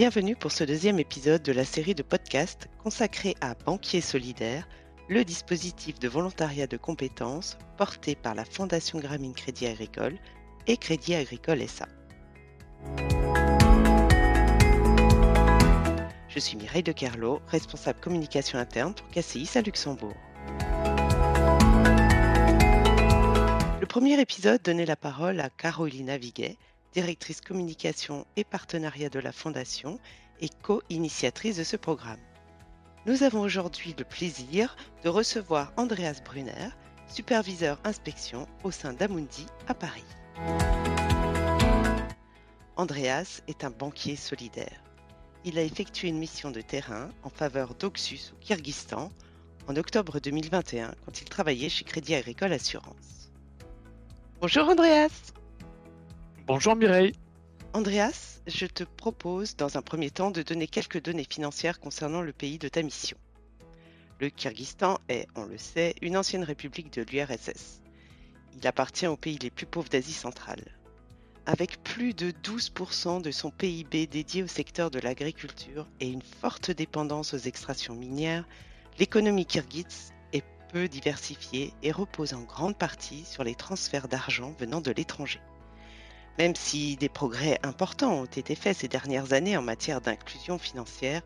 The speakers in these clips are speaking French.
Bienvenue pour ce deuxième épisode de la série de podcasts consacrée à Banquier Solidaire, le dispositif de volontariat de compétences porté par la Fondation Gramine Crédit Agricole et Crédit Agricole SA. Je suis Mireille de Kerlo, responsable communication interne pour KCIS à Luxembourg. Le premier épisode donnait la parole à Carolina Viguet, directrice communication et partenariat de la Fondation et co-initiatrice de ce programme. Nous avons aujourd'hui le plaisir de recevoir Andreas Brunner, superviseur inspection au sein d'Amundi à Paris. Andreas est un banquier solidaire. Il a effectué une mission de terrain en faveur d'Oxus au Kyrgyzstan en octobre 2021 quand il travaillait chez Crédit Agricole Assurance. Bonjour Andreas Bonjour Mireille. Andreas, je te propose dans un premier temps de donner quelques données financières concernant le pays de ta mission. Le Kyrgyzstan est, on le sait, une ancienne république de l'URSS. Il appartient aux pays les plus pauvres d'Asie centrale. Avec plus de 12% de son PIB dédié au secteur de l'agriculture et une forte dépendance aux extractions minières, l'économie kirghize est peu diversifiée et repose en grande partie sur les transferts d'argent venant de l'étranger. Même si des progrès importants ont été faits ces dernières années en matière d'inclusion financière,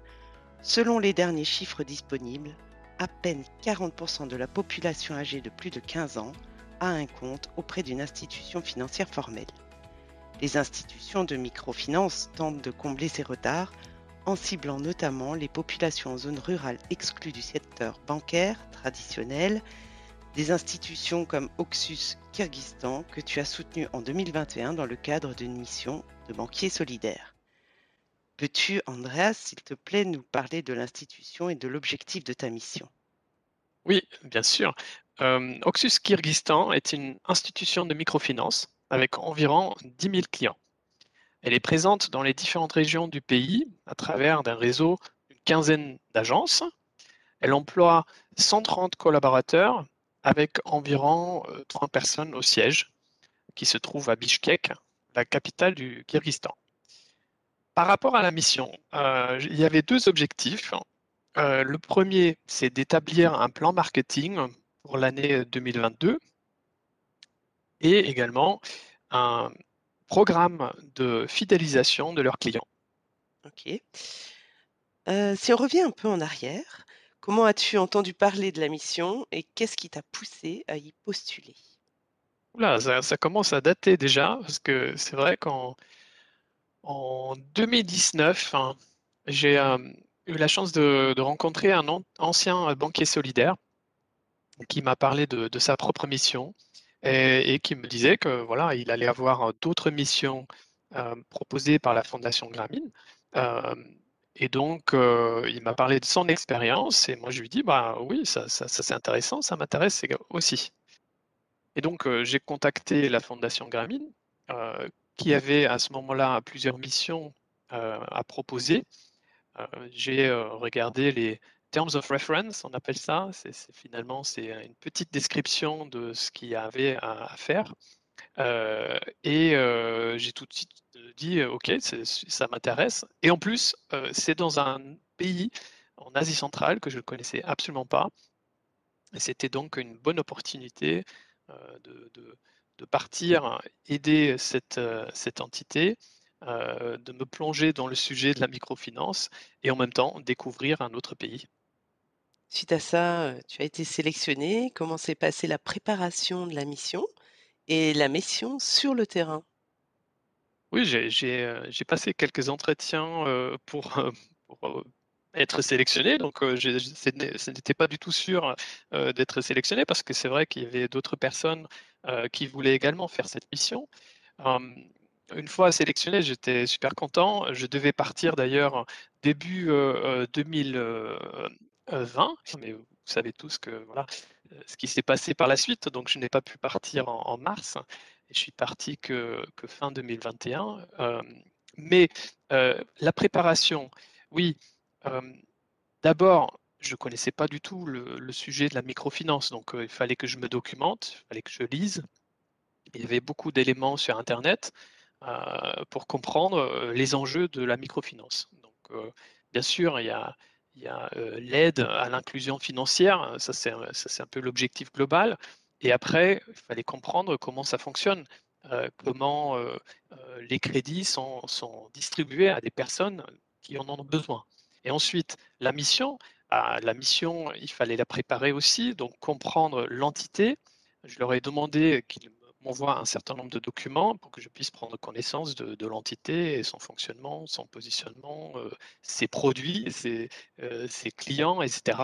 selon les derniers chiffres disponibles, à peine 40% de la population âgée de plus de 15 ans a un compte auprès d'une institution financière formelle. Les institutions de microfinance tentent de combler ces retards en ciblant notamment les populations en zone rurale exclues du secteur bancaire traditionnel des institutions comme Oxus Kyrgyzstan que tu as soutenu en 2021 dans le cadre d'une mission de banquier solidaire. Peux-tu, Andreas, s'il te plaît, nous parler de l'institution et de l'objectif de ta mission? Oui, bien sûr. Euh, Oxus Kyrgyzstan est une institution de microfinance avec environ 10 000 clients. Elle est présente dans les différentes régions du pays à travers un réseau d'une quinzaine d'agences. Elle emploie 130 collaborateurs avec environ 30 euh, personnes au siège qui se trouve à Bishkek, la capitale du Kyrgyzstan. Par rapport à la mission, euh, il y avait deux objectifs. Euh, le premier, c'est d'établir un plan marketing pour l'année 2022 et également un programme de fidélisation de leurs clients. Ok. si on revient un peu en arrière, Comment as-tu entendu parler de la mission et qu'est-ce qui t'a poussé à y postuler? Ça, commence à dater déjà, parce que c'est vrai qu'en en 2019, hein, j'ai eu la chance de, rencontrer un ancien banquier solidaire qui m'a parlé de, sa propre mission et, qui me disait que voilà, il allait avoir d'autres missions proposées par la Fondation Gramine. Et donc, euh, il m'a parlé de son expérience et moi, je lui dis, bah oui, ça, c'est intéressant, ça m'intéresse aussi. Et donc, euh, j'ai contacté la Fondation Gramine, euh, qui avait à ce moment-là plusieurs missions à proposer. j'ai regardé les Terms of Reference, on appelle ça. C'est, finalement, c'est une petite description de ce qu'il y avait à faire. Et j'ai tout de suite dit ok, ça m'intéresse. Et en plus, c'est dans un pays en Asie centrale que je ne connaissais absolument pas. C'était donc une bonne opportunité de, partir, aider cette entité, de me plonger dans le sujet de la microfinance et en même temps découvrir un autre pays. Suite à ça, tu as été sélectionné. Comment s'est passée la préparation de la mission? Et la mission sur le terrain? Oui, j'ai passé quelques entretiens pour, pour être sélectionné. Donc, ce n'était pas du tout sûr d'être sélectionné parce que c'est vrai qu'il y avait d'autres personnes qui voulaient également faire cette mission. une fois sélectionné, j'étais super content. Je devais partir d'ailleurs début 2020. Mais vous savez tous que voilà, ce qui s'est passé par la suite. Donc, je n'ai pas pu partir en mars je suis parti que, fin 2021. Euh, mais euh, la préparation, oui, euh, d'abord, je ne connaissais pas du tout le, sujet de la microfinance, donc il fallait que je me documente, il fallait que je lise. Il y avait beaucoup d'éléments sur Internet pour comprendre les enjeux de la microfinance. Donc bien sûr, il y a, il y a l'aide à l'inclusion financière, ça c'est un peu l'objectif global. Et après, il fallait comprendre comment ça fonctionne, comment les crédits sont, distribués à des personnes qui en ont besoin. Et ensuite, la mission, ah, la mission, il fallait la préparer aussi, donc comprendre l'entité. Je leur ai demandé qu'ils m'envoient un certain nombre de documents pour que je puisse prendre connaissance de, l'entité son fonctionnement, son positionnement, euh, ses produits, ses, euh, clients, etc.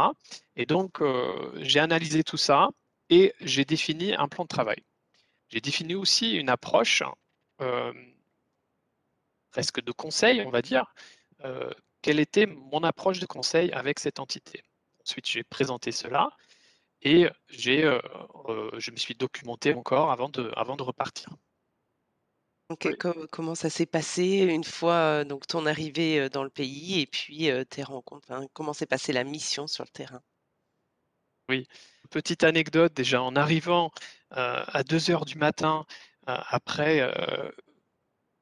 Et donc, euh, j'ai analysé tout ça et j'ai défini un plan de travail. J'ai défini aussi une approche presque de conseil, on va dire. quelle était mon approche de conseil avec cette entité Ensuite, j'ai présenté cela et j'ai, je me suis documenté encore avant de, avant de repartir. comment ça s'est passé une fois donc ton arrivée dans le pays et puis tes rencontres Comment s'est passée la mission sur le terrain? Oui, petite anecdote déjà en arrivant à 2 heures du matin après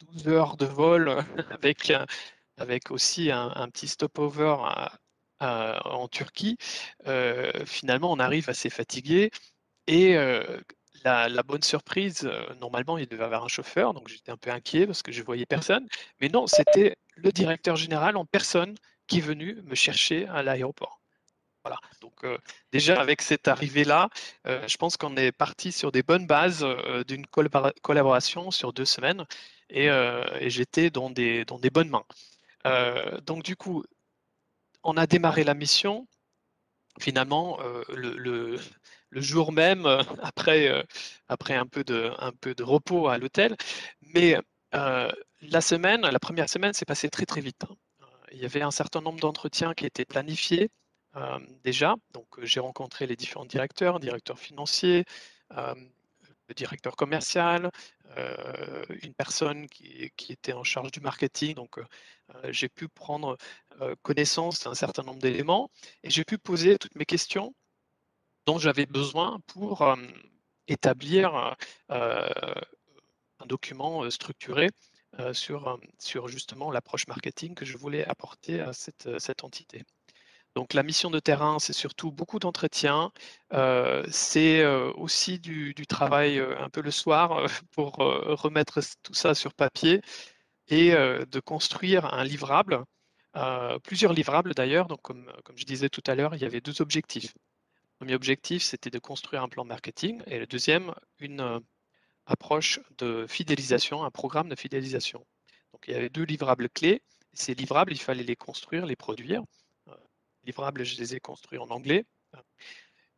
12 heures de vol avec, avec aussi un, un petit stopover à, en Turquie, euh, finalement, on arrive assez fatigué. Et euh, la, bonne surprise, euh, normalement, il devait avoir un chauffeur, donc j'étais un peu inquiet parce que je voyais personne. Mais non, c'était le directeur général en personne qui est venu me chercher à l'aéroport. Voilà. Donc déjà avec cette arrivée-là, je pense qu'on est parti sur des bonnes bases d'une collaboration sur deux semaines et, et j'étais dans des, dans des bonnes mains. donc du coup, on a démarré la mission. Finalement, euh, le, jour même, euh, après, euh, après un, peu de, un peu de repos à l'hôtel. Mais la semaine, la première semaine, s'est passée très très vite. Hein. Il y avait un certain nombre d'entretiens qui étaient planifiés déjà. Donc, j'ai rencontré les différents directeurs, directeurs financiers, directeur commercial, euh, une personne qui, était en charge du marketing. Donc, euh, euh, j'ai pu prendre connaissance d'un certain nombre d'éléments et j'ai pu poser toutes mes questions dont j'avais besoin pour établir un document structuré sur, sur justement l'approche marketing que je voulais apporter à cette entité. Donc la mission de terrain, c'est surtout beaucoup d'entretien. Euh, c'est euh, aussi du, travail euh, un peu le soir pour remettre tout ça sur papier et de construire un livrable, plusieurs livrables d'ailleurs. Donc comme, comme, je disais tout à l'heure, il y avait deux objectifs. Le premier objectif, c'était de construire un plan marketing et le deuxième, une approche de fidélisation, un programme de fidélisation. Donc il y avait deux livrables clés. Ces livrables, il fallait les construire, les produire je les ai construits en anglais.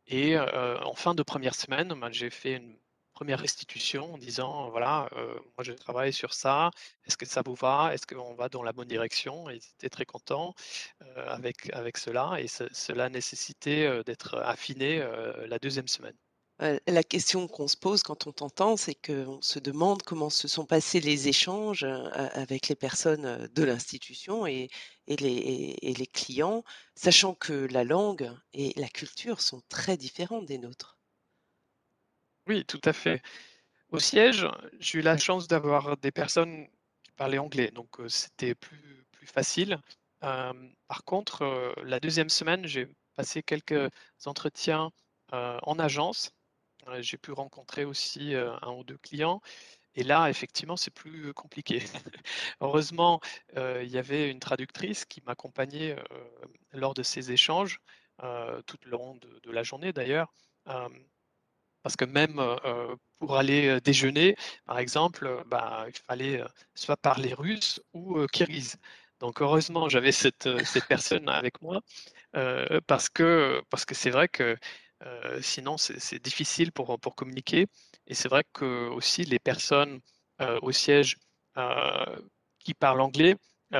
Et euh, en fin de première semaine, ben, j'ai fait une première restitution en disant voilà, euh, moi je travaille sur ça, est-ce que ça vous va, est-ce qu'on va dans la bonne direction? Ils étaient très contents euh, avec, avec cela et cela nécessitait d'être affiné la deuxième semaine. Euh, la question qu'on se pose quand on t'entend, c'est qu'on se demande comment se sont passés les échanges euh, avec les personnes euh, de l'institution et, les, clients, sachant que la langue et la culture sont très différentes des nôtres. Oui, tout à fait. Au siège, j'ai eu la chance d'avoir des personnes qui parlaient anglais, donc c'était plus, plus facile. par contre, la deuxième semaine, j'ai passé quelques entretiens en agence j'ai pu rencontrer aussi un ou deux clients. Et là, effectivement, c'est plus compliqué. Heureusement, il y avait une traductrice qui m'accompagnait lors de ces échanges, tout le long de, la journée d'ailleurs. parce que même pour aller déjeuner, par exemple, bah, il fallait soit parler russe ou kirghize. Donc heureusement, j'avais cette, cette, personne avec moi parce que parce que c'est vrai que sinon, c'est difficile pour, pour communiquer. Et c'est vrai que aussi les personnes euh, au siège euh, qui parlent anglais,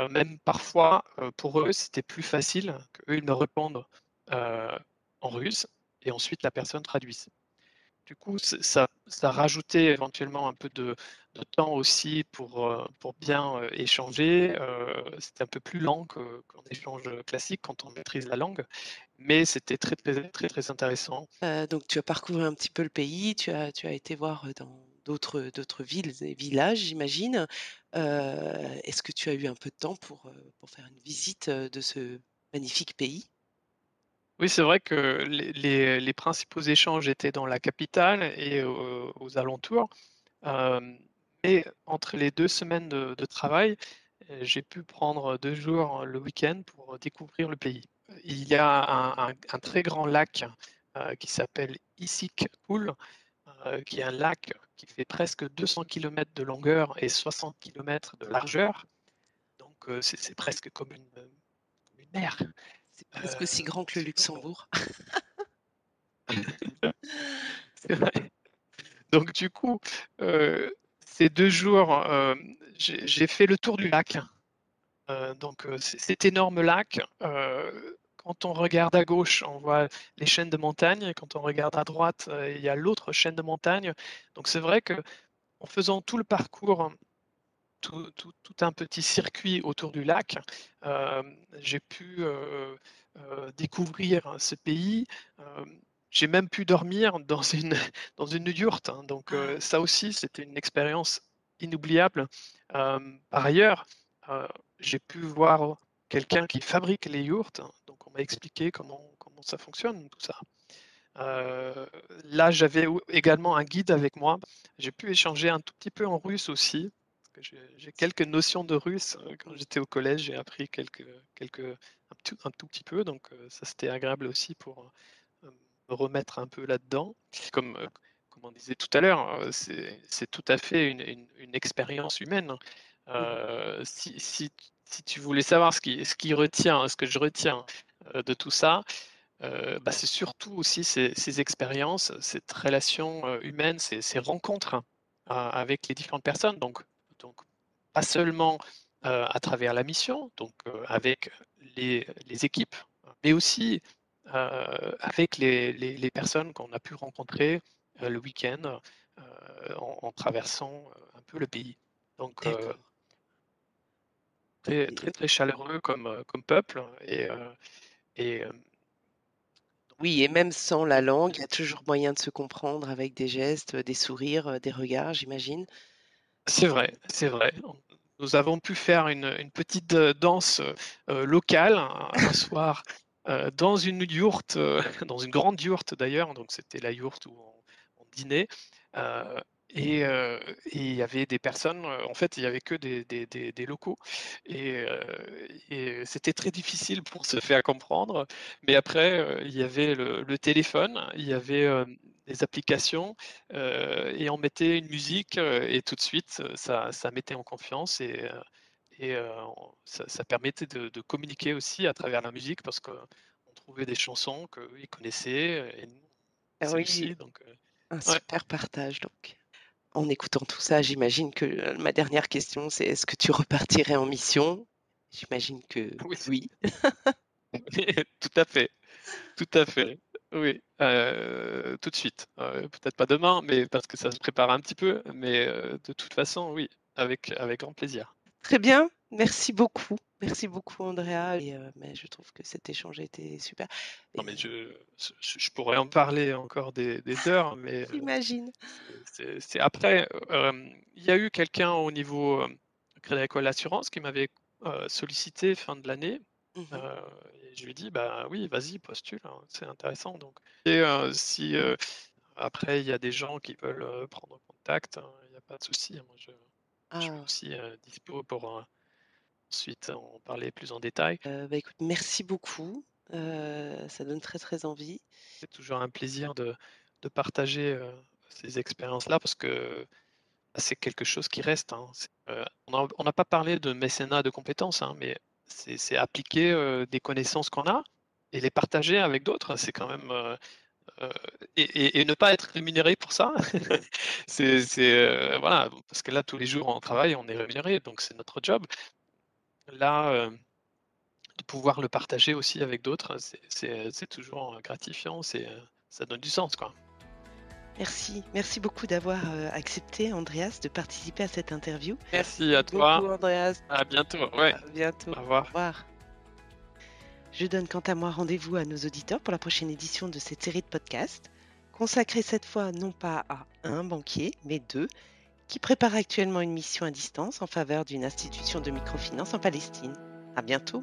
même parfois, pour eux, c'était plus facile qu'eux, ils me répondent en russe et ensuite la personne traduise. Du coup, ça, rajoutait éventuellement un peu de, temps aussi pour, euh, bien euh, échanger. Euh, c'était un peu plus lent qu'en échange classique quand on maîtrise la langue, mais c'était très, très, très, intéressant. donc, tu as parcouru un petit peu le pays, tu as, été voir dans, d'autres villes et villages, j'imagine. Est-ce que tu as eu un peu de temps pour, faire une visite, de ce magnifique pays? Oui, c'est vrai que les principaux échanges étaient dans la capitale et aux alentours. Mais entre les 2 semaines de travail, heu, j'ai pu prendre 2 jours le week-end pour découvrir le pays. Il y a un très grand lac, heu, qui s'appelle Issyk-Kul, heu, qui est un lac qui fait presque 200 kilomètres de longueur et 60 kilomètres de largeur. Donc c'est presque comme une mer. C'est presque aussi grand que le. Luxembourg. C'est vrai. Donc du coup, heu, ces 2 jours, hem, j'ai fait le tour du lac. Heu, donc cet énorme lac, quand on regarde à gauche, on voit les chaînes de montagnes et quand on regarde à droite, il y a l'autre chaîne de montagnes. Donc c'est vrai qu'en faisant tout le parcours, tout tout tout un petit circuit autour du lac, hem, j'ai pu, heu heu, découvrir ce pays. J'ai même pu dormir dans une dans une yourte, hein, donc Ah! ça aussi, c'était une expérience inoubliable. Par ailleurs, j'ai pu voir quelqu'un qui fabrique les yourtes, donc on m'a expliqué comment comment ça fonctionne tout ça. Là, j'avais également un guide avec moi. J'ai pu échanger un tout petit peu en russe aussi, j'ai quelques notions de russe, quand j'étais au collège, j'ai appris quelques quelques un tout un tout petit peu, donc ça c'était agréable aussi pour, me remettre un peu là-dedans. Comme, comme on disait tout à l'heure, heu, c'est tout à fait une une une expérience humaine. Mmh si si si tu voulais savoir ce qui ce qui retient ce que je retiens, de tout ça, bah, c'est surtout aussi ces ces expériences, cette relation, humaine, ces ces rencontres, heu, avec les différentes personnes. Donc donc pas seulement, heu, à travers la mission, donc heu, avec les les équipes, mais aussi, heu, avec les les les personnes qu'on a pu rencontrer, le week-end, en en traversant, un peu le pays. Donc très très, chaleureux comme, peuple et oui et même sans la langue, il y a toujours moyen de se comprendre avec des gestes, des sourires, des regards, j'imagine? C'est vrai, c'est vrai. Nous avons pu faire une, petite, heu, danse, heu, locale un soir, heu, dans une yourte, dans une grande yourte d'ailleurs, donc c'était la yourte où on dînait, et il y avait des personnes, en fait, il y avait que des locaux. Et c'était très difficile pour se faire comprendre, mais après, il y avait le le téléphone, il y avait, des applications Heu et on mettait une musique, heu et tout de suite, heu, ça ça mettait en confiance et et ça ça permettait de de communiquer aussi à travers la musique parce qu'on trouvait des chansons qu'eux, ils connaissaient, et nous, Ah oui, aussi donc un ouais. super partage donc. En écoutant tout ça, j'imagine que, ma dernière question, c'est est-ce que tu repartirais en mission? J'imagine que Oui, oui. tout à fait, tout à fait. Oui, heu, tout de suite. Heu, peut-être pas demain, mais parce que ça se prépare un petit peu, mais heu, de toute façon, oui, avec avec grand plaisir. Très bien, merci beaucoup. Merci beaucoup Andrea et mais je trouve que cet échange a été super Non, mais je je pourrais en parler encore des des heures, mais j'imagine. c'est après, il y a eu quelqu'un au niveau, Crédit Agricole Assurance qui m'avait, sollicité fin de l'année, Mmh et je lui dit: «Bah, oui, vas-y, postule, hein, c'est intéressant donc» et heu, si, heu, après il y a des gens qui veulent, prendre contact, hein, il y a pas de souci, hein, moi je je suis Ah, aussi, dispo pour, ensuite en parler plus en détail. bah, écoute, merci beaucoup, ça donne très, très envie. C'est toujours un plaisir de de partager, ces expériences-là parce que, bah, c'est quelque chose qui reste, hein. On n'a pas parlé de mécénat de compétences, hein, mais c'est c'est appliquer, des connaissances qu'on a et les partager avec d'autres. C'est quand même, et et et ne pas être rémunéré pour ça. C'est voilà, parce que là, tous les jours, on travaille, on est rémunéré, donc c'est notre job. Là, de pouvoir le partager aussi avec d'autres, c'est toujours, gratifiant, ça donne du sens, quoi. Merci, merci beaucoup d'avoir, heu, accepté Andreas de participer à cette interview. Merci à Merci toi. beaucoup Andreas. À bientôt. Ouais. À bientôt. Au Au revoir. revoir. Je donne quant à moi rendez-vous à nos auditeurs pour la prochaine édition de cette série de podcasts consacré cette fois non pas à un banquier, mais deux, qui prépare actuellement une mission à distance en faveur d'une institution de microfinance en Palestine. À bientôt!